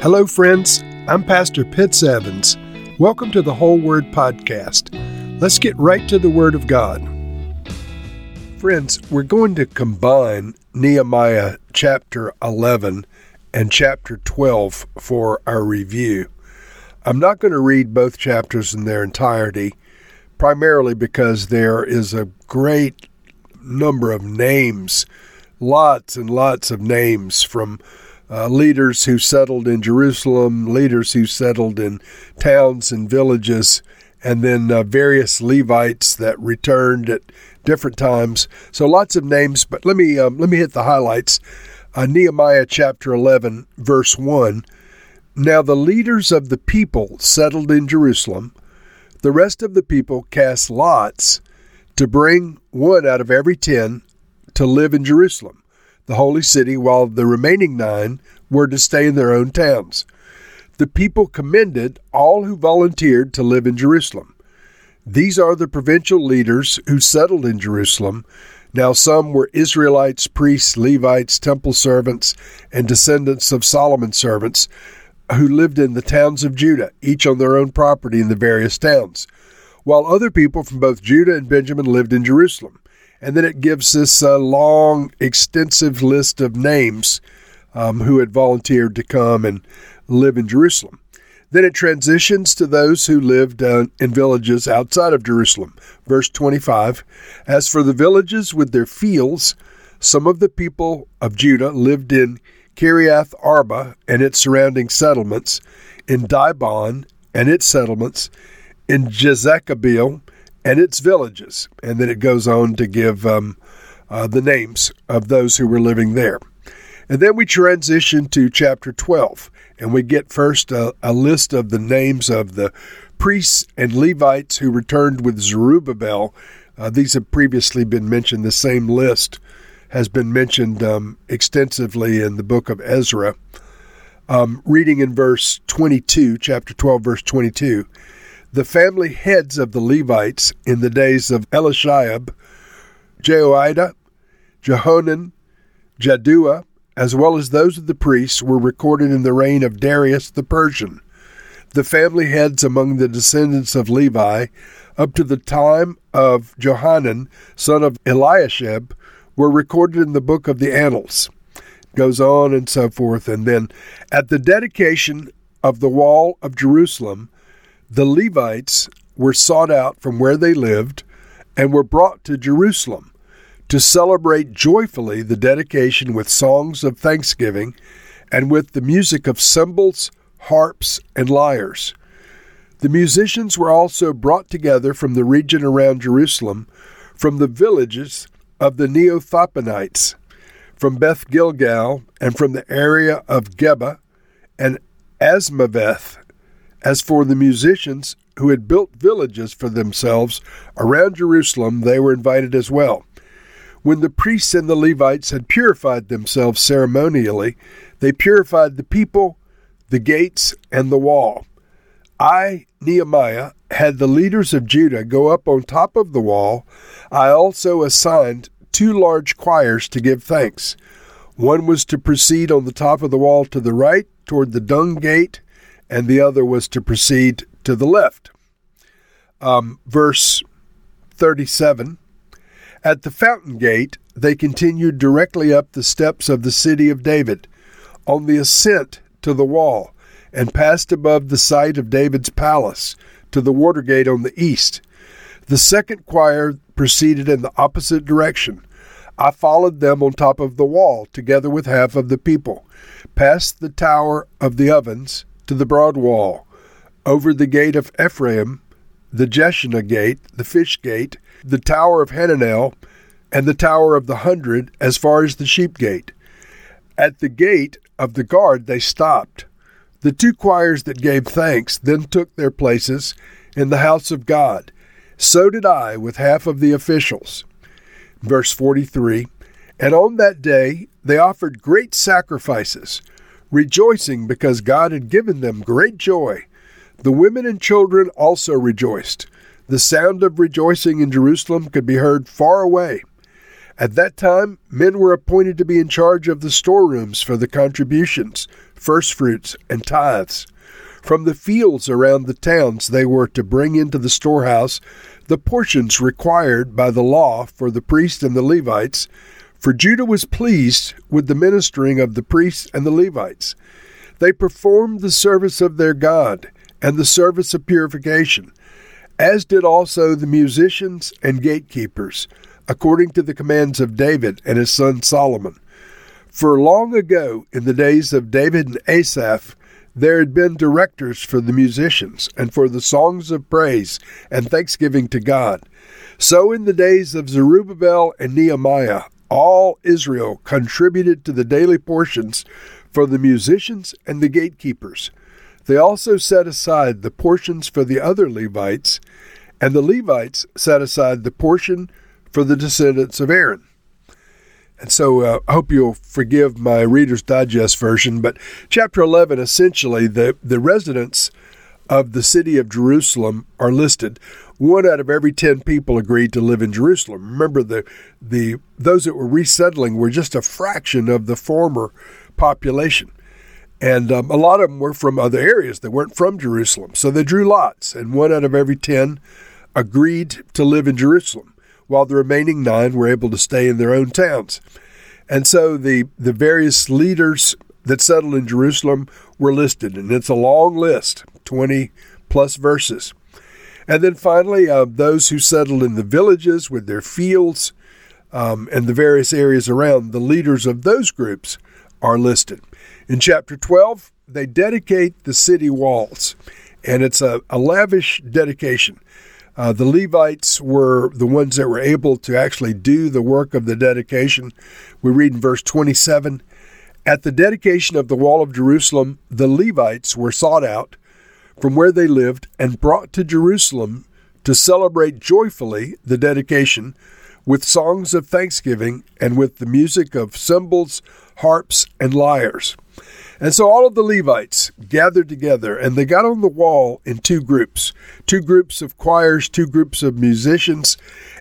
Hello, friends. I'm Pastor Pitts Evans. Welcome to the Whole Word Podcast. Let's get right to the Word of God. Friends, we're going to combine Nehemiah chapter 11 and chapter 12 for our review. I'm not going to read both chapters in their entirety, primarily because there is a great number of names, lots and lots of names from uh, leaders who settled in Jerusalem, leaders who settled in towns and villages, and then uh, various Levites that returned at different times. So lots of names, but let me um, let me hit the highlights. Uh, Nehemiah chapter 11, verse 1. Now the leaders of the people settled in Jerusalem. The rest of the people cast lots to bring one out of every ten to live in Jerusalem the holy city, while the remaining nine were to stay in their own towns. The people commended all who volunteered to live in Jerusalem. These are the provincial leaders who settled in Jerusalem. Now, some were Israelites, priests, Levites, temple servants, and descendants of Solomon's servants who lived in the towns of Judah, each on their own property in the various towns, while other people from both Judah and Benjamin lived in Jerusalem. And then it gives this uh, long, extensive list of names um, who had volunteered to come and live in Jerusalem. Then it transitions to those who lived uh, in villages outside of Jerusalem. Verse 25 As for the villages with their fields, some of the people of Judah lived in Kiriath Arba and its surrounding settlements, in Dibon and its settlements, in Jezekabeel and its villages. And then it goes on to give um, uh, the names of those who were living there. And then we transition to chapter 12, and we get first a, a list of the names of the priests and Levites who returned with Zerubbabel. Uh, these have previously been mentioned. The same list has been mentioned um, extensively in the book of Ezra. Um, reading in verse 22, chapter 12, verse 22 the family heads of the Levites in the days of Eliashib, Jehoiada, Johanan, Jaddua, as well as those of the priests, were recorded in the reign of Darius the Persian. The family heads among the descendants of Levi, up to the time of Johanan, son of Eliashib, were recorded in the book of the Annals. Goes on and so forth. And then at the dedication of the wall of Jerusalem, the Levites were sought out from where they lived and were brought to Jerusalem to celebrate joyfully the dedication with songs of thanksgiving and with the music of cymbals, harps, and lyres. The musicians were also brought together from the region around Jerusalem, from the villages of the Netophathite, from Beth Gilgal, and from the area of Geba and Azmaveth, as for the musicians who had built villages for themselves around Jerusalem, they were invited as well. When the priests and the Levites had purified themselves ceremonially, they purified the people, the gates, and the wall. I, Nehemiah, had the leaders of Judah go up on top of the wall. I also assigned two large choirs to give thanks. One was to proceed on the top of the wall to the right toward the dung gate, and the other was to proceed to the left. Um, verse 37 At the fountain gate, they continued directly up the steps of the city of David, on the ascent to the wall, and passed above the site of David's palace to the water gate on the east. The second choir proceeded in the opposite direction. I followed them on top of the wall, together with half of the people, past the tower of the ovens, to the broad wall, over the gate of Ephraim, the Jeshanah gate, the fish gate, the tower of Hananel, and the tower of the hundred, as far as the sheep gate. At the gate of the guard they stopped. The two choirs that gave thanks then took their places in the house of God. So did I with half of the officials. Verse 43 And on that day they offered great sacrifices rejoicing because God had given them great joy. The women and children also rejoiced. The sound of rejoicing in Jerusalem could be heard far away. At that time, men were appointed to be in charge of the storerooms for the contributions, firstfruits, and tithes. From the fields around the towns they were to bring into the storehouse the portions required by the law for the priests and the Levites, for Judah was pleased with the ministering of the priests and the Levites. They performed the service of their God and the service of purification, as did also the musicians and gatekeepers, according to the commands of David and his son Solomon. For long ago, in the days of David and Asaph, there had been directors for the musicians and for the songs of praise and thanksgiving to God. So in the days of Zerubbabel and Nehemiah, all Israel contributed to the daily portions for the musicians and the gatekeepers. They also set aside the portions for the other Levites, and the Levites set aside the portion for the descendants of Aaron. And so uh, I hope you'll forgive my Reader's Digest version, but chapter 11 essentially, the, the residents of the city of Jerusalem are listed. One out of every 10 people agreed to live in Jerusalem. Remember, the, the, those that were resettling were just a fraction of the former population. And um, a lot of them were from other areas that weren't from Jerusalem. So they drew lots, and one out of every 10 agreed to live in Jerusalem, while the remaining nine were able to stay in their own towns. And so the, the various leaders that settled in Jerusalem were listed, and it's a long list 20 plus verses. And then finally, uh, those who settled in the villages with their fields um, and the various areas around, the leaders of those groups are listed. In chapter 12, they dedicate the city walls, and it's a, a lavish dedication. Uh, the Levites were the ones that were able to actually do the work of the dedication. We read in verse 27 At the dedication of the wall of Jerusalem, the Levites were sought out from where they lived and brought to Jerusalem to celebrate joyfully the dedication with songs of thanksgiving and with the music of cymbals, harps, and lyres. And so all of the Levites gathered together and they got on the wall in two groups two groups of choirs, two groups of musicians,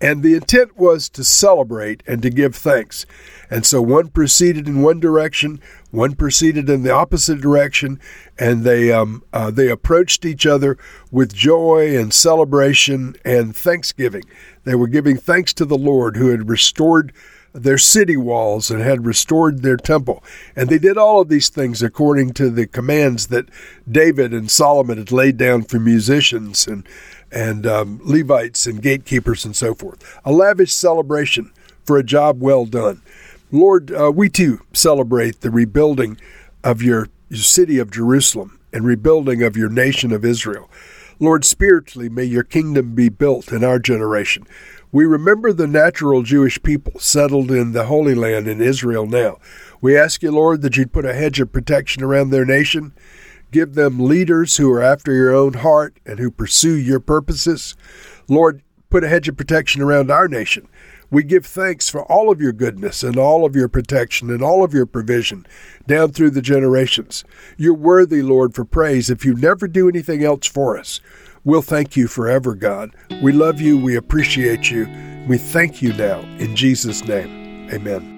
and the intent was to celebrate and to give thanks. And so one proceeded in one direction, one proceeded in the opposite direction, and they um, uh, they approached each other with joy and celebration and thanksgiving. They were giving thanks to the Lord who had restored their city walls and had restored their temple. And they did all of these things according to the commands that David and Solomon had laid down for musicians and and um, Levites and gatekeepers and so forth. A lavish celebration for a job well done. Lord, uh, we too celebrate the rebuilding of your city of Jerusalem and rebuilding of your nation of Israel. Lord, spiritually, may your kingdom be built in our generation. We remember the natural Jewish people settled in the Holy Land in Israel now. We ask you, Lord, that you'd put a hedge of protection around their nation. Give them leaders who are after your own heart and who pursue your purposes. Lord, put a hedge of protection around our nation. We give thanks for all of your goodness and all of your protection and all of your provision down through the generations. You're worthy, Lord, for praise if you never do anything else for us. We'll thank you forever, God. We love you. We appreciate you. We thank you now. In Jesus' name, amen.